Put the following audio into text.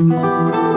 Música